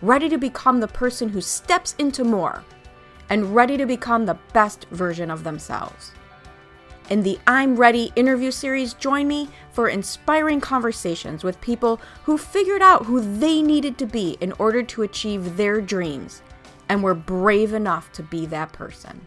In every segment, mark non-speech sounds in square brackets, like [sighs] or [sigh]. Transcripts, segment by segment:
ready to become the person who steps into more, and ready to become the best version of themselves. In the I'm Ready interview series, join me for inspiring conversations with people who figured out who they needed to be in order to achieve their dreams and were brave enough to be that person.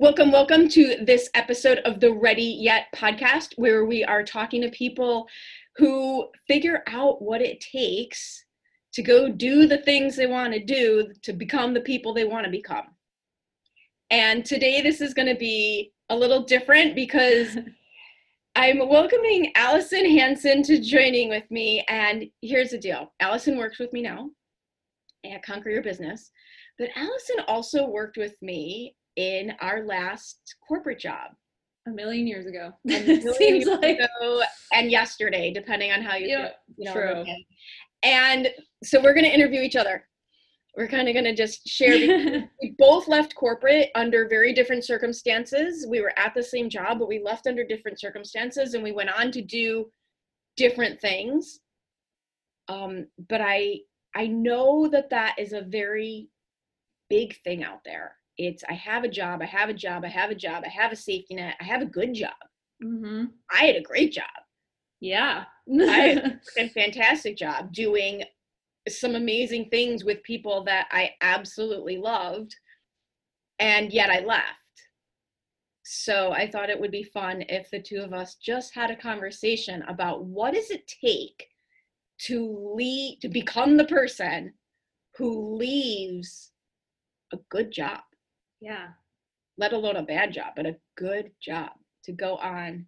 Welcome, welcome to this episode of the Ready Yet podcast, where we are talking to people who figure out what it takes to go do the things they want to do to become the people they want to become. And today, this is going to be a little different because [laughs] I'm welcoming Allison Hanson to joining with me. And here's the deal Allison works with me now at Conquer Your Business, but Allison also worked with me in our last corporate job. A million years ago. A [laughs] million Seems years like ago and yesterday, depending on how you, yeah, you know. True. And so we're going to interview each other. We're kind of going to just share. [laughs] we both left corporate under very different circumstances. We were at the same job, but we left under different circumstances and we went on to do different things. Um, but I I know that that is a very big thing out there. It's I have a job, I have a job, I have a job, I have a safety net, I have a good job. Mm-hmm. I had a great job. Yeah. I had [laughs] a fantastic job doing some amazing things with people that I absolutely loved, and yet I left. So I thought it would be fun if the two of us just had a conversation about what does it take to lead to become the person who leaves a good job. Yeah. Let alone a bad job, but a good job to go on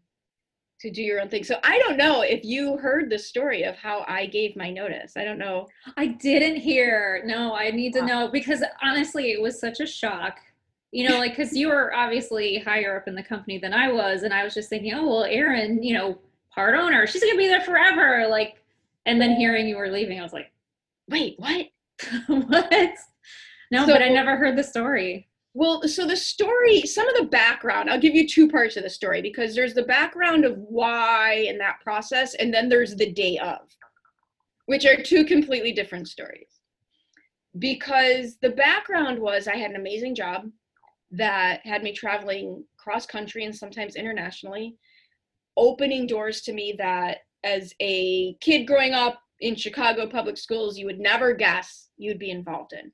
to do your own thing. So I don't know if you heard the story of how I gave my notice. I don't know. I didn't hear. No, I need to know because honestly, it was such a shock. You know, like because you were obviously higher up in the company than I was, and I was just thinking, oh well, Erin, you know, part owner, she's gonna be there forever. Like, and then hearing you were leaving, I was like, wait, what? [laughs] what? No, so, but I never heard the story. Well, so the story, some of the background, I'll give you two parts of the story because there's the background of why in that process, and then there's the day of, which are two completely different stories. Because the background was I had an amazing job that had me traveling cross country and sometimes internationally, opening doors to me that as a kid growing up in Chicago public schools, you would never guess you'd be involved in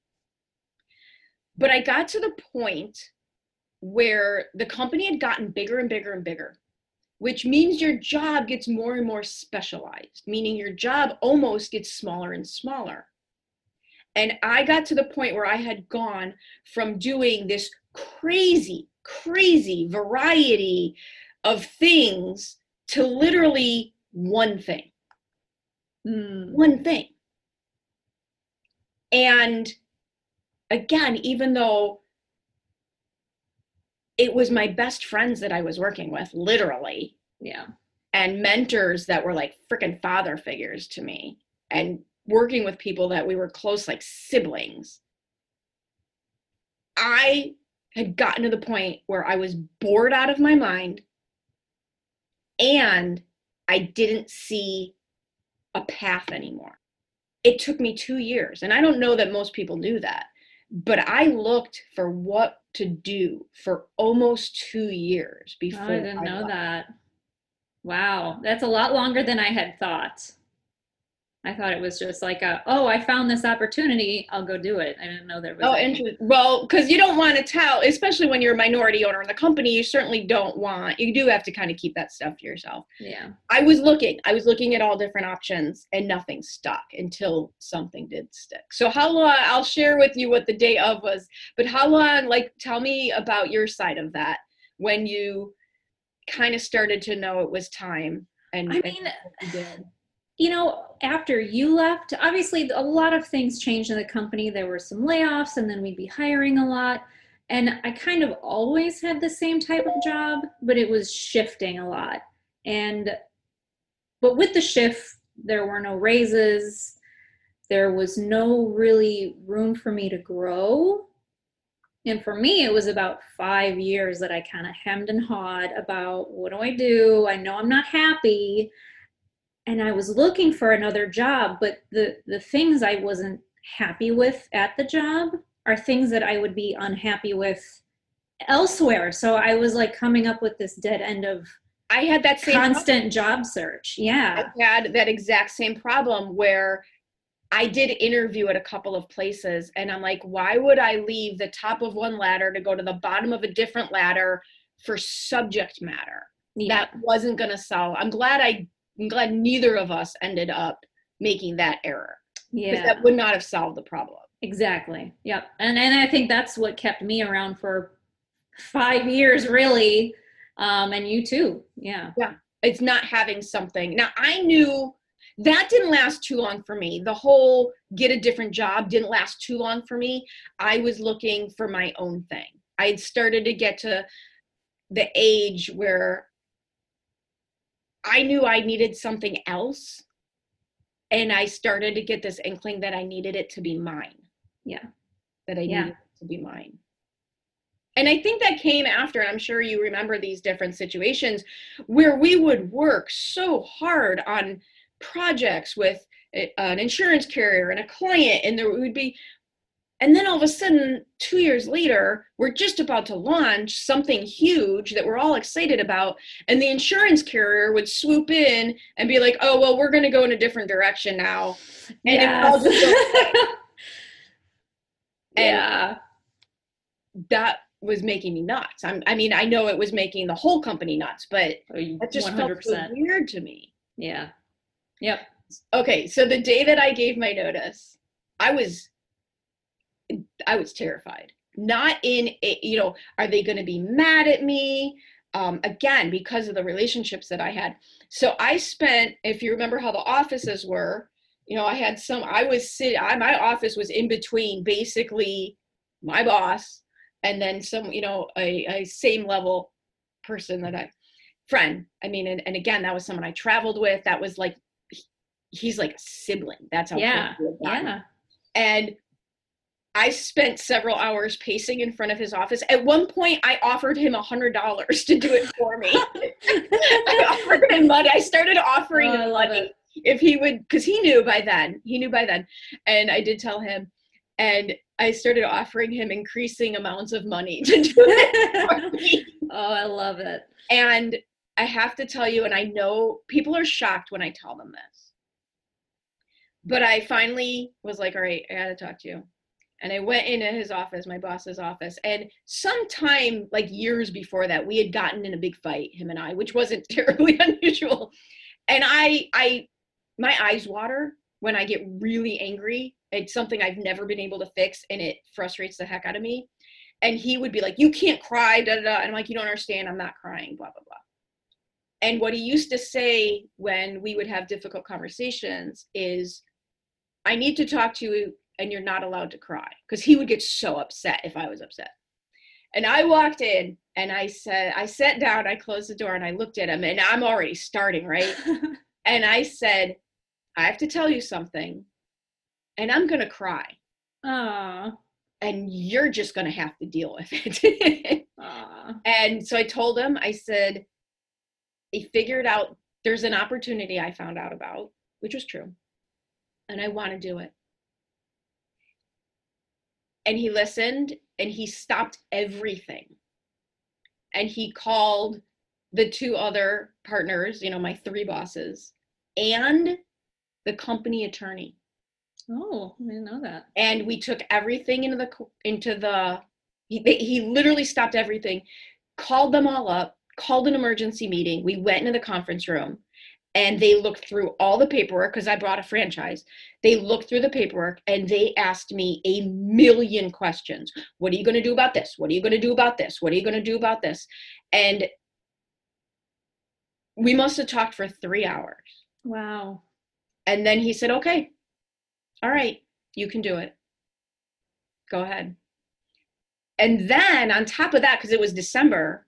but I got to the point where the company had gotten bigger and bigger and bigger, which means your job gets more and more specialized, meaning your job almost gets smaller and smaller. And I got to the point where I had gone from doing this crazy, crazy variety of things to literally one thing. Mm. One thing. And again, even though it was my best friends that I was working with, literally. Yeah. And mentors that were like freaking father figures to me, and working with people that we were close, like siblings. I had gotten to the point where I was bored out of my mind and I didn't see a path anymore. It took me two years. And I don't know that most people knew that but I looked for what to do for almost two years before. Oh, I didn't I know left. that. Wow, that's a lot longer than I had thought. I thought it was just like a, oh, I found this opportunity, I'll go do it. I didn't know there was. Oh, interesting. Well, because you don't want to tell, especially when you're a minority owner in the company, you certainly don't want. You do have to kind of keep that stuff to yourself. Yeah. I was looking. I was looking at all different options, and nothing stuck until something did stick. So how long? I'll share with you what the day of was, but how long? Like, tell me about your side of that when you kind of started to know it was time. And I mean. And you know, after you left, obviously a lot of things changed in the company. There were some layoffs, and then we'd be hiring a lot. And I kind of always had the same type of job, but it was shifting a lot. And, but with the shift, there were no raises. There was no really room for me to grow. And for me, it was about five years that I kind of hemmed and hawed about what do I do? I know I'm not happy and I was looking for another job, but the the things I wasn't happy with at the job are things that I would be unhappy with elsewhere. So I was like coming up with this dead end of I had that same constant problem. job search. Yeah. I had that exact same problem where I did interview at a couple of places and I'm like, why would I leave the top of one ladder to go to the bottom of a different ladder for subject matter? Yeah. That wasn't going to sell. I'm glad I I'm glad neither of us ended up making that error. Yeah. That would not have solved the problem. Exactly. Yep. And and I think that's what kept me around for five years really. Um, and you too. Yeah. Yeah. It's not having something. Now I knew that didn't last too long for me. The whole get a different job didn't last too long for me. I was looking for my own thing. I had started to get to the age where I knew I needed something else. And I started to get this inkling that I needed it to be mine. Yeah. That I yeah. needed it to be mine. And I think that came after, and I'm sure you remember these different situations where we would work so hard on projects with eh, an insurance carrier and a client, and there would be and then all of a sudden, two years later, we're just about to launch something huge that we're all excited about. And the insurance carrier would swoop in and be like, oh, well, we're going to go in a different direction now. And yes. [laughs] yeah. that was making me nuts. I'm, i mean, I know it was making the whole company nuts, but oh, it just 100%. felt so weird to me. Yeah. Yep. Okay. So the day that I gave my notice, I was I was terrified. Not in, a, you know, are they going to be mad at me? Um, again, because of the relationships that I had. So I spent, if you remember how the offices were, you know, I had some, I was sitting, I, my office was in between basically my boss and then some, you know, a, a same level person that I, friend. I mean, and, and again, that was someone I traveled with. That was like, he's like a sibling. That's how, yeah, yeah. And I spent several hours pacing in front of his office. At one point, I offered him a hundred dollars to do it for me. [laughs] I offered him money. I started offering oh, him money it. if he would, because he knew by then. He knew by then, and I did tell him. And I started offering him increasing amounts of money to do it [laughs] for me. Oh, I love it. And I have to tell you, and I know people are shocked when I tell them this, but I finally was like, "All right, I got to talk to you." And I went into his office, my boss's office, and sometime like years before that, we had gotten in a big fight, him and I, which wasn't [laughs] terribly unusual. And I, I, my eyes water when I get really angry. It's something I've never been able to fix, and it frustrates the heck out of me. And he would be like, "You can't cry," da da da. And I'm like, "You don't understand. I'm not crying." Blah blah blah. And what he used to say when we would have difficult conversations is, "I need to talk to you and you're not allowed to cry because he would get so upset if I was upset. And I walked in and I said, I sat down, I closed the door and I looked at him and I'm already starting, right? [laughs] and I said, I have to tell you something and I'm going to cry. Aww. And you're just going to have to deal with it. [laughs] and so I told him, I said, he figured out there's an opportunity I found out about, which was true. And I want to do it and he listened and he stopped everything. And he called the two other partners you know my three bosses and the company attorney. Oh i didn't know that. And we took everything into the into the he, he literally stopped everything called them all up called an emergency meeting. We went into the conference room and they looked through all the paperwork because I brought a franchise. They looked through the paperwork and they asked me a million questions. What are you going to do about this? What are you going to do about this? What are you going to do about this? And we must have talked for three hours. Wow. And then he said, okay, all right, you can do it. Go ahead. And then on top of that, because it was December,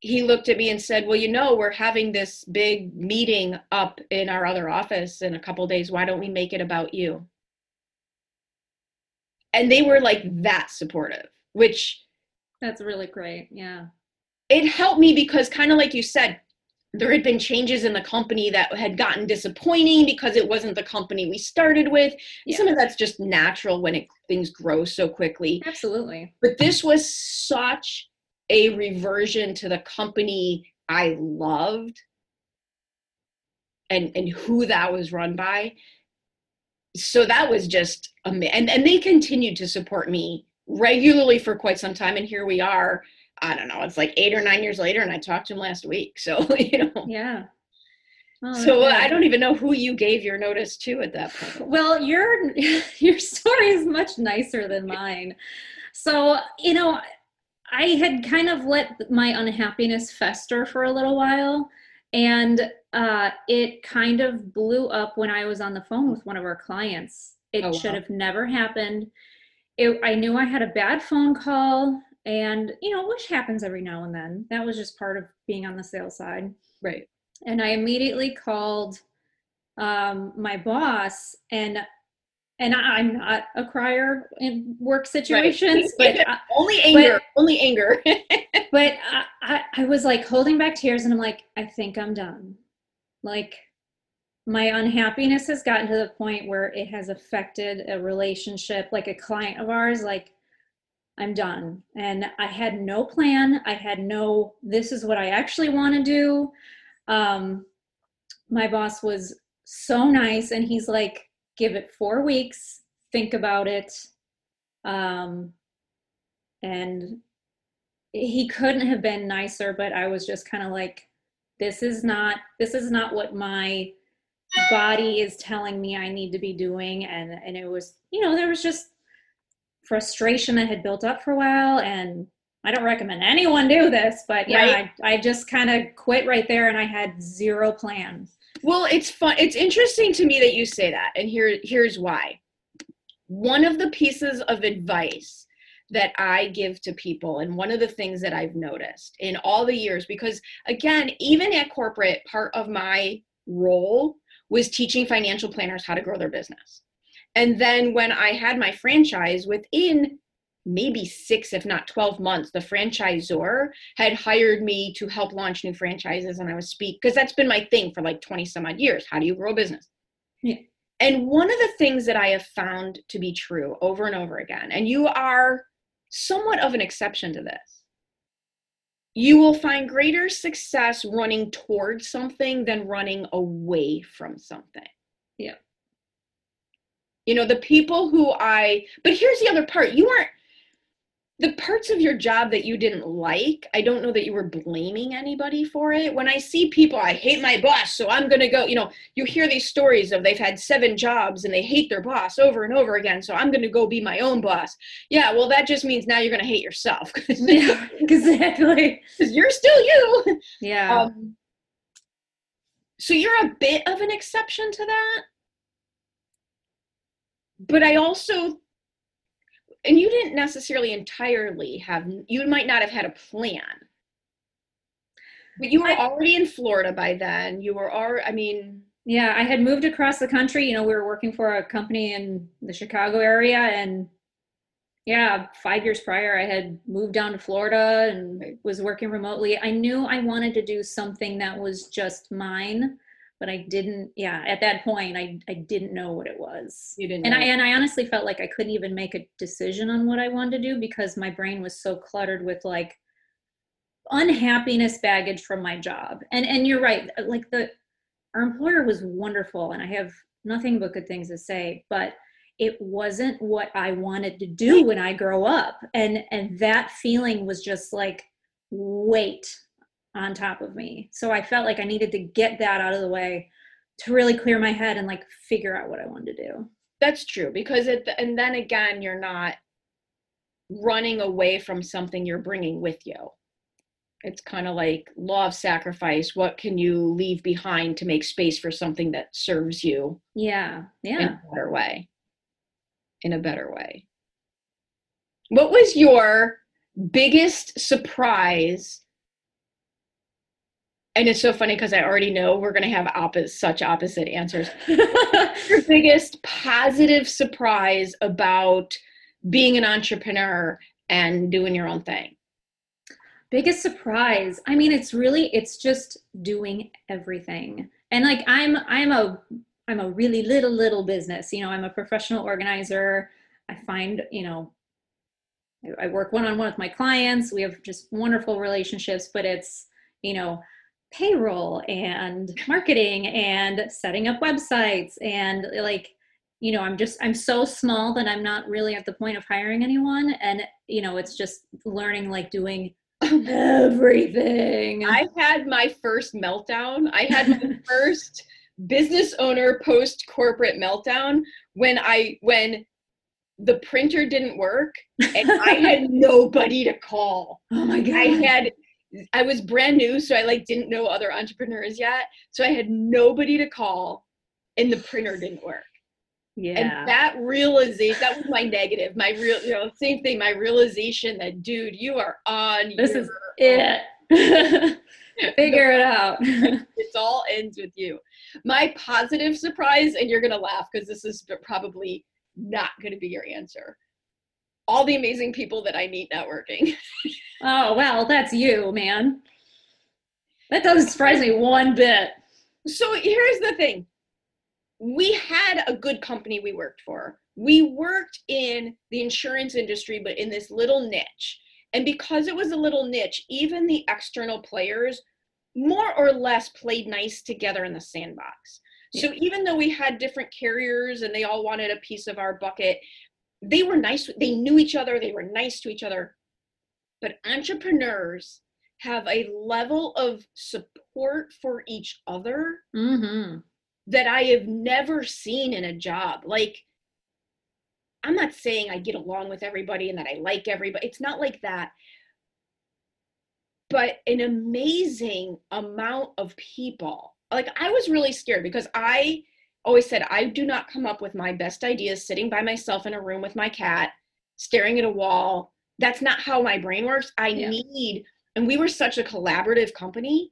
he looked at me and said, Well, you know, we're having this big meeting up in our other office in a couple days. Why don't we make it about you? And they were like that supportive, which that's really great. Yeah. It helped me because, kind of like you said, there had been changes in the company that had gotten disappointing because it wasn't the company we started with. Yeah. Some of that's just natural when it, things grow so quickly. Absolutely. But this was such a reversion to the company I loved and and who that was run by. So that was just amazing. and and they continued to support me regularly for quite some time and here we are I don't know, it's like eight or nine years later, and I talked to him last week. So, [laughs] you know. Yeah. Oh, so uh, I don't even know who you gave your notice to at that point. [laughs] Well, your [laughs] your story is much nicer than mine. So, you know, I had kind of let my unhappiness fester for a little while, and uh, it kind of blew up when I was on the phone with one of our clients. It oh, wow. should have never happened. It, I knew I had a bad phone call and you know which happens every now and then that was just part of being on the sales side right and i immediately called um, my boss and and i'm not a crier in work situations right. [laughs] but only anger but, only anger but I, I, I was like holding back tears and i'm like i think i'm done like my unhappiness has gotten to the point where it has affected a relationship like a client of ours like I'm done. And I had no plan. I had no, this is what I actually want to do. Um, my boss was so nice and he's like, give it four weeks, think about it. Um, and he couldn't have been nicer, but I was just kind of like, this is not, this is not what my body is telling me I need to be doing. And, and it was, you know, there was just frustration that had built up for a while and I don't recommend anyone do this, but yeah, right. I, I just kind of quit right there and I had zero plans. Well, it's fun. It's interesting to me that you say that. And here, here's why. One of the pieces of advice that I give to people, and one of the things that I've noticed in all the years, because again, even at corporate, part of my role was teaching financial planners how to grow their business. And then when I had my franchise, within maybe six, if not 12 months, the franchisor had hired me to help launch new franchises and I was speak because that's been my thing for like 20 some odd years. How do you grow a business? Yeah. And one of the things that I have found to be true over and over again, and you are somewhat of an exception to this, you will find greater success running towards something than running away from something. Yeah you know the people who i but here's the other part you weren't the parts of your job that you didn't like i don't know that you were blaming anybody for it. When i see people i hate my boss so i'm going to go you know you hear these stories of they've had seven jobs and they hate their boss over and over again so i'm going to go be my own boss. Yeah well that just means now you're going to hate yourself. [laughs] Yeah exactly. [laughs] Because you're still you. Yeah. Um, so you're a bit of an exception to that. But I also and you didn't necessarily entirely have you might not have had a plan. But you were already in florida by then. You were already i mean yeah i had moved across the country. You know we were working for a company in the chicago area and yeah five years prior i had moved down to florida and was working remotely. I knew i wanted to do something that was just mine but I didn't. Yeah, at that point, I I didn't know what it was. You didn't. And. I and I honestly felt like I couldn't even make a decision on what I wanted to do because my brain was so cluttered with like unhappiness baggage from my job. And and you're right. Uh, like the our employer was wonderful, and I have nothing but good things to say, but it wasn't what I wanted to do when I grow up. And and that feeling was just like wait on top of me. So I felt like I needed to get that out of the way to really clear my head and like figure out what I wanted to do. That's true because it and then again you're not running away from something you're bringing with you. it's kind of like law of sacrifice what can you leave behind to make space for something that serves you yeah Yeah. in a better way in a better way what was your biggest surprise and it's so funny because i already know we're going to have opposite such opposite answers. [laughs] Your biggest positive surprise about being an entrepreneur and doing your own thing? Biggest surprise? I mean it's really it's just doing everything. And like i'm i'm a i'm a really little little business you know i'm a professional organizer. I find you know i work one-on-one with my clients. We have just wonderful relationships but it's you know payroll and marketing and setting up websites and like you know i'm just i'm so small that i'm not really at the point of hiring anyone and you know it's just learning like doing everything I had my first meltdown. I had my [laughs] first business owner post corporate meltdown when I when the printer didn't work and I had [laughs] nobody to call. oh my god I had I was brand new so I like didn't know other entrepreneurs yet. So I had nobody to call and the printer didn't work. yeah And that realization that was my negative. My real you know, same thing, my realization that dude, you are on This your is it [laughs] figure it out [laughs] it all ends with you. My positive surprise, and you're gonna laugh because this is probably not gonna be your answer. All the amazing people that I meet networking. [laughs] oh well that's you man that doesn't surprise me one bit So here's the thing. We had a good company we worked for. We worked in the insurance industry, but in this little niche. And because it was a little niche, even the external players more or less played nice together in the sandbox. So even though we had different carriers and they all wanted a piece of our bucket, they were nice. They knew each other. They were nice to each other. But entrepreneurs have a level of support for each other mm-hmm. that I have never seen in a job. Like, I'm not saying I get along with everybody and that I like everybody. It's not like that. But an amazing amount of people. Like, I was really scared because I always said, I do not come up with my best ideas sitting by myself in a room with my cat, staring at a wall. That's not how my brain works. I Yeah. need, and we were such a collaborative company.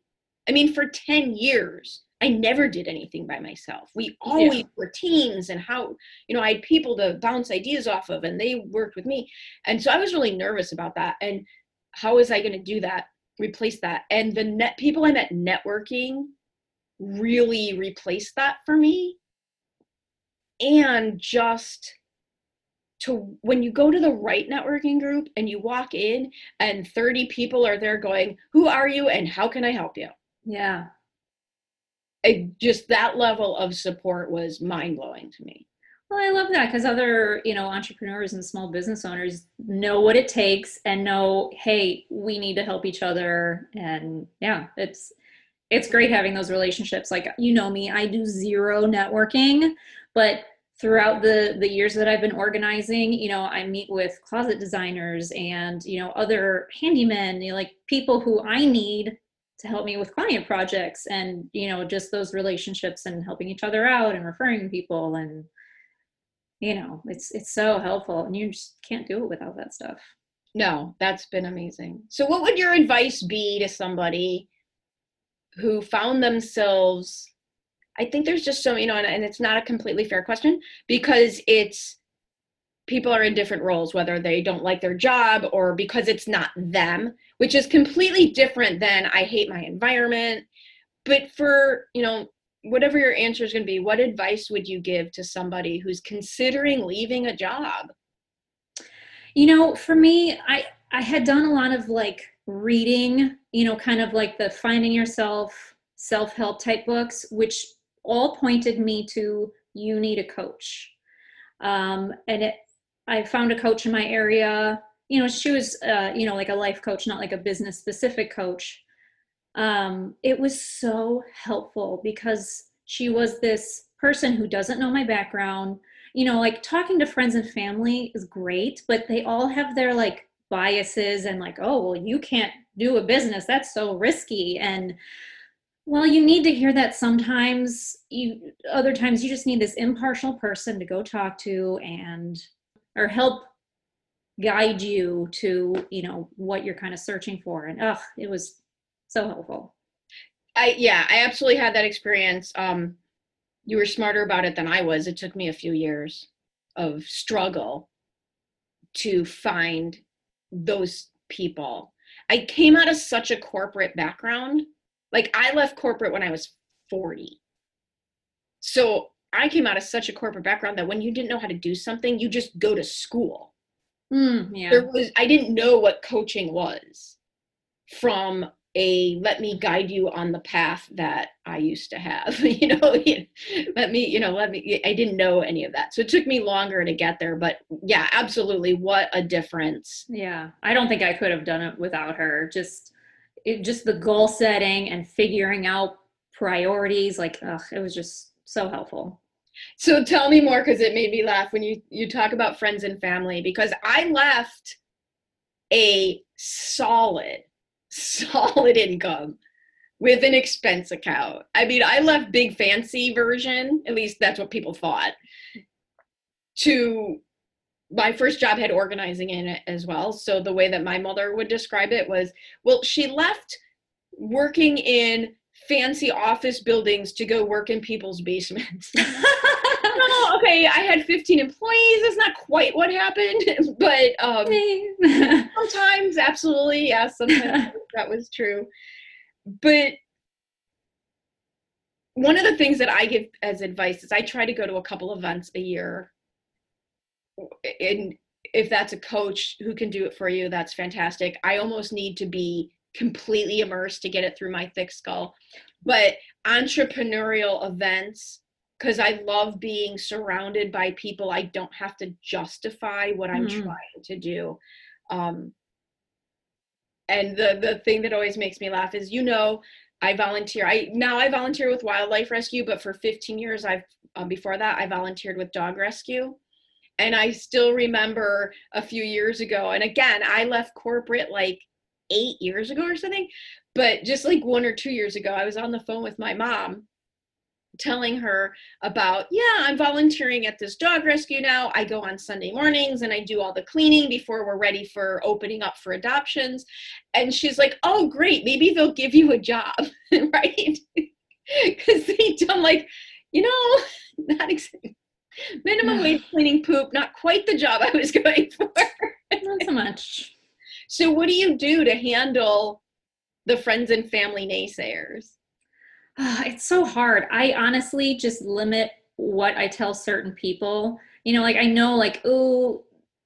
I mean, for 10 years, I never did anything by myself. We always were teams and how, you know, I had people to bounce ideas off of and they worked with me. And so I was really nervous about that. And how was I going to do that? Replace that. And the net people I met networking really replaced that for me. And just to when you go to the right networking group and you walk in and 30 people are there going, Who are you and how can I help you? yeah it, just that level of support was mind blowing to me. Well, I love that because other, you know, entrepreneurs and small business owners know what it takes and know, hey, we need to help each other. And yeah, it's it's great having those relationships. Like you know me, I do zero networking, but throughout the the years that I've been organizing, you know, I meet with closet designers and you know other handymen, you know, like people who I need to help me with client projects and you know just those relationships and helping each other out and referring people and you know it's it's so helpful and you just can't do it without that stuff No, that's been amazing. So, what would your advice be to somebody who found themselves? I think there's just so, you know, and, and it's not a completely fair question because it's people are in different roles, whether they don't like their job or because it's not them, which is completely different than I hate my environment. But for, you know, whatever your answer is going to be, what advice would you give to somebody who's considering leaving a job? you know for me i i had done a lot of like reading you know kind of like the finding yourself self-help type books which all pointed me to you need a coach. Um, and it i found a coach in my area you know she was uh, you know like a life coach not like a business specific coach. Um, it was so helpful because she was this person who doesn't know my background. You know like talking to friends and family is great but they all have their like biases and like oh well you can't do a business that's so risky and well you need to hear that sometimes you other times you just need this impartial person to go talk to and or help guide you to you know what you're kind of searching for and oh it was so helpful I yeah, I absolutely had that experience. Um, you were smarter about it than I was. It took me a few years of struggle to find those people. I came out of such a corporate background. Like I left corporate when I was 40. So I came out of such a corporate background that when you didn't know how to do something, you just go to school. Mm, yeah. There was I didn't know what coaching was from a let me guide you on the path that I used to have. [laughs] you know, [laughs] let me, you know, let me. I didn't know any of that, so it took me longer to get there. But yeah, absolutely, what a difference. Yeah, I don't think I could have done it without her. Just, it, just the goal setting and figuring out priorities. Like, ugh, it was just so helpful. So tell me more because it made me laugh when you you talk about friends and family because I left a solid solid income with an expense account. I mean, I left big fancy version, at least that's what people thought, to my first job had organizing in it as well. So the way that my mother would describe it was, well, she left working in fancy office buildings to go work in people's basements. [laughs] oh, okay, I had 15 employees. That's not quite what happened, [laughs] but um, [laughs] sometimes, absolutely, yeah, sometimes [laughs] that was true. But one of the things that I give as advice is I try to go to a couple events a year. And if that's a coach who can do it for you, that's fantastic. I almost need to be completely immersed to get it through my thick skull. But entrepreneurial events, because I love being surrounded by people, I don't have to justify what I'm mm. trying to do. Um, and the the thing that always makes me laugh is, you know, I volunteer. I now I volunteer with wildlife rescue, but for 15 years, I've um, before that I volunteered with dog rescue. And I still remember a few years ago, and again, I left corporate like eight years ago or something. But just like one or two years ago, I was on the phone with my mom telling her about, yeah, I'm volunteering at this dog rescue now. I go on Sunday mornings and I do all the cleaning before we're ready for opening up for adoptions. And she's like, oh, great, maybe they'll give you a job, [laughs] right? [laughs] Because they done like, you know, [laughs] not exactly minimum wage cleaning poop, not quite the job I was going for. not so much. So, what do you do to handle the friends and family naysayers? [sighs] it's so hard. I honestly just limit what I tell certain people. You know, like I know, like, oh,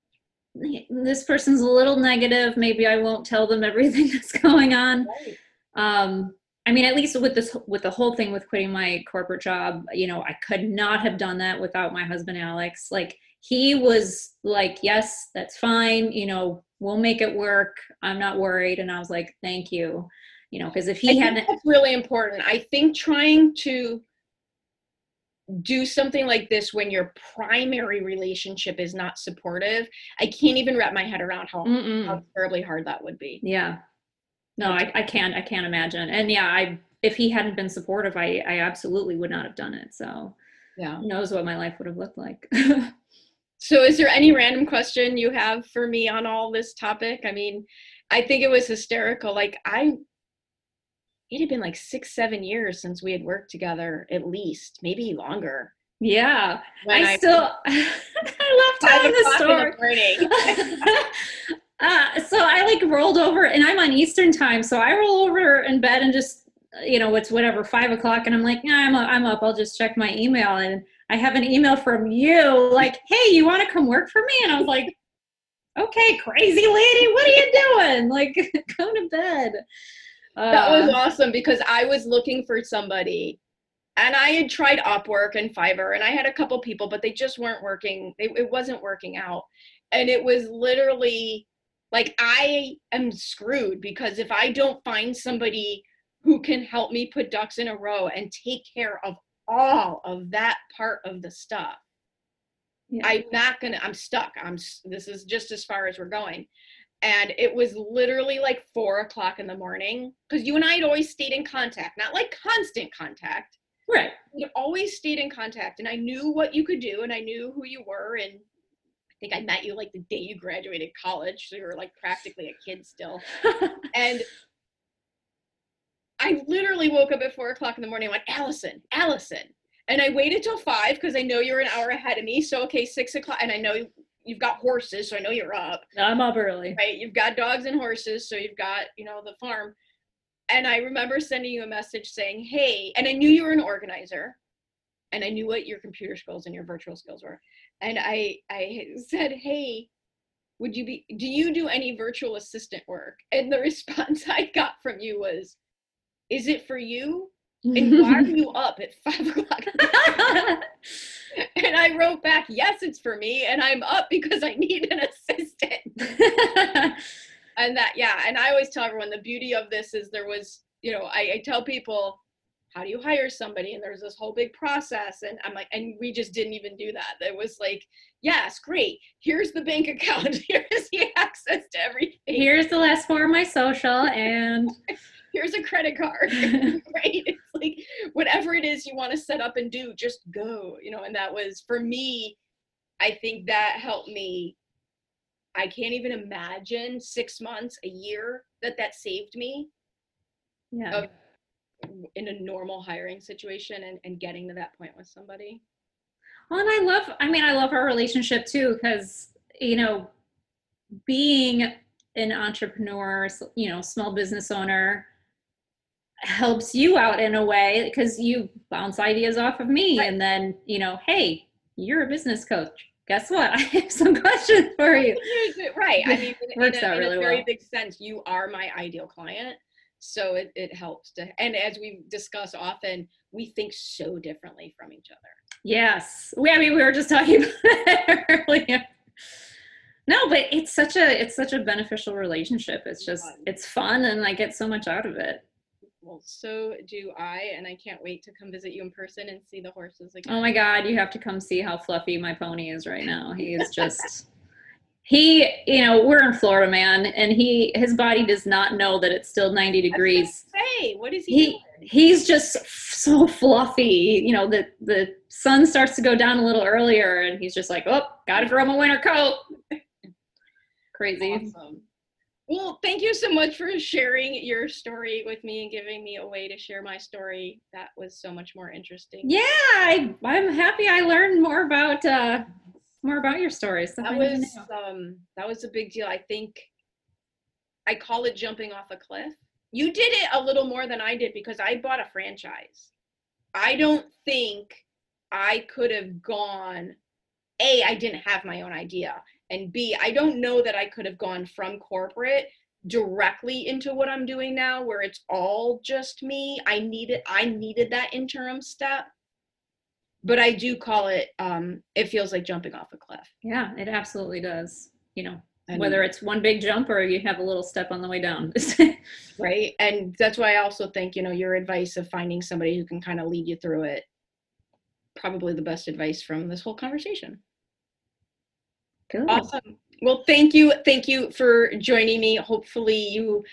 [laughs] this person's a little negative. Maybe I won't tell them everything [laughs] that's going on. Right. Um, I mean, at least with this, with the whole thing with quitting my corporate job, you know, I could not have done that without my husband, Alex. Like, he was like, yes, that's fine. You know, we'll make it work. I'm not worried. And I was like, thank you. You know, because if he hadn't. That's really important. I think trying to do something like this when your primary relationship is not supportive, I can't even wrap my head around how, how terribly hard that would be. Yeah. No, I, I can't. I can't imagine. And yeah, I if he hadn't been supportive, I I absolutely would not have done it. So yeah, who knows what my life would have looked like. [laughs] So, is there any random question you have for me on all this topic? I mean, I think it was hysterical. Like, I, it had been like six, seven years since we had worked together, at least, maybe longer. Yeah, I, I, still, [laughs] I love out the story. [laughs] uh, so I like rolled over, and I'm on Eastern time, so I roll over in bed and just, you know, it's whatever five o'clock, and I'm like, yeah, I'm, I'm up. I'll just check my email, and I have an email from you like, hey, you want to come work for me? And I was like, okay, crazy lady, what are you doing? Like, [laughs] go to bed. Uh, that was uh, awesome because I was looking for somebody and I had tried Upwork and Fiverr and I had a couple people, but they just weren't working. It, it wasn't working out. And it was literally like, I am screwed because if I don't find somebody who can help me put ducks in a row and take care of all of that part of the stuff yeah. i'm not gonna i'm stuck i'm this is just as far as we're going and it was literally like four o'clock in the morning because you and I had always stayed in contact, not like constant contact. Right. We always stayed in contact, and I knew what you could do, and I knew who you were, and I think I met you like the day you graduated college, so you were like practically a kid still. [laughs] and I literally woke up at four o'clock in the morning and went, Allison, Allison. And I waited till five because I know you're an hour ahead of me. So okay, six o'clock, and I know you've got horses, so I know you're up. I'm up early. Right. You've got dogs and horses, so you've got, you know, the farm. And I remember sending you a message saying, Hey, and I knew you were an organizer and I knew what your computer skills and your virtual skills were. And I I [laughs] said, Hey, would you be do you do any virtual assistant work? And the [laughs] response I got from you was, Is it for you? And why are you up at five o'clock? [laughs] and I wrote back, Yes, it's for me, and I'm up because I need an assistant. [laughs] and that, yeah, and I always tell everyone the beauty of this is there was, you know, I, I tell people, how do you hire somebody? And there's this whole big process. And I'm like, and we just didn't even do that. It was like, yes, great. Here's the bank account. [laughs] Here's the access to everything. Here's the last four of my social and here's a credit card. [laughs] [laughs] right. It's like whatever it is you want to set up and do, just go, you know, and that was for me, I think that helped me. I can't even imagine six months, a year that that saved me yeah. of in a normal hiring situation and, and getting to that point with somebody. Well, and I love, I mean, I love our relationship too, because, you know, being an entrepreneur, you know, small business owner helps you out in a way because you bounce ideas off of me. Right. And then, you know, hey, you're a business coach. Guess what? [laughs] I have some questions for you. [laughs] right. I mean, in, [laughs] Works in a, out in a very well. big sense, you are my ideal client. So it, it helps to, and as we discuss often, we think so differently from each other. Yes. We, I mean, we were just talking about that earlier. No, but it's such a it's such a beneficial relationship. It's just it's fun and I get so much out of it. Well, so do I, and I can't wait to come visit you in person and see the horses again. Oh my god, you have to come see how fluffy my pony is right now. He is [laughs] just he, you know, we're in Florida, man, and he his body does not know that it's still 90 I was gonna degrees. Say, what is he, He he's just so fluffy. You know, the the sun starts to go down a little earlier and he's just like, "Oh, got to throw my winter coat." [laughs] Crazy. Awesome. Well, thank you so much for sharing your story with me and giving me a way to share my story. That was so much more interesting. Yeah, I, I'm happy I learned more about uh, more about your story. stuff that I was um that was a big deal. I think I call it jumping off a cliff. You did it a little more than I did because I bought a franchise. I don't think I could have gone A, I didn't have my own idea. And B, I don't know that I could have gone from corporate directly into what I'm doing now where it's all just me. I needed I needed that interim step. But I do call it um it feels like jumping off a cliff. Yeah, it absolutely does. You know, And- whether it's one big jump or you have a little step on the way down. [laughs] right and that's why i also think you know your advice of finding somebody who can kind of lead you through it probably the best advice from this whole conversation Good. awesome well thank you thank you for joining me hopefully you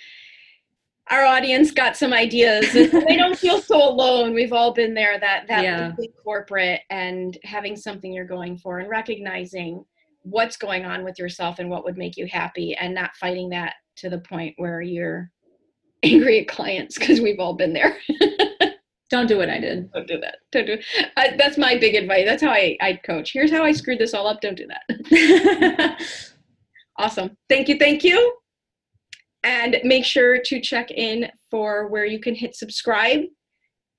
our audience got some ideas [laughs] they don't feel so alone we've all been there that that Yeah. corporate and having something you're going for and recognizing what's going on with yourself and what would make you happy and not fighting that to the point where you're [laughs] angry at clients because we've all been there [laughs] Don't do what I did. don't do that don't do I, that's my big advice that's how I, I coach here's how i screwed this all up don't do that [laughs] Awesome. Thank you. Thank you. And make sure to check in for where you can hit subscribe.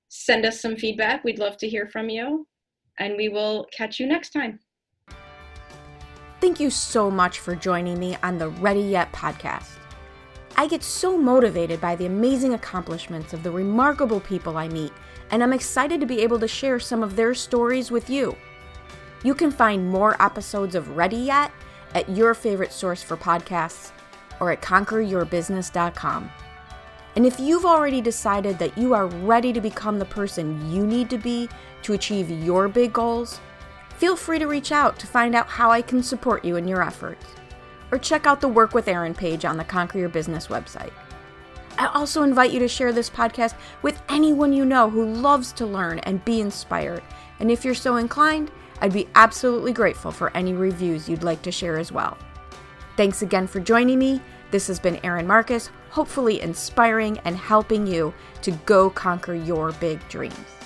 Send us some feedback. We'd love to hear from you. And we will catch you next time. Thank you so much for joining me on the Ready Yet podcast. I get so motivated by the amazing accomplishments of the remarkable people I meet, and I'm excited to be able to share some of their stories with you. You can find more episodes of Ready Yet at your favorite source for podcasts or at conqueryourbusiness.com. And if you've already decided that you are ready to become the person you need to be to achieve your big goals, feel free to reach out to find out how I can support you in your efforts. Or check out the Work with Erin page on the Conquer Your Business website. I also invite you to share this podcast with anyone you know who loves to learn and be inspired. And if you're so inclined, I'd be absolutely grateful for any reviews you'd like to share as well. Thanks again for joining me. This has been Erin Marcus, hopefully inspiring and helping you to go conquer your big dreams.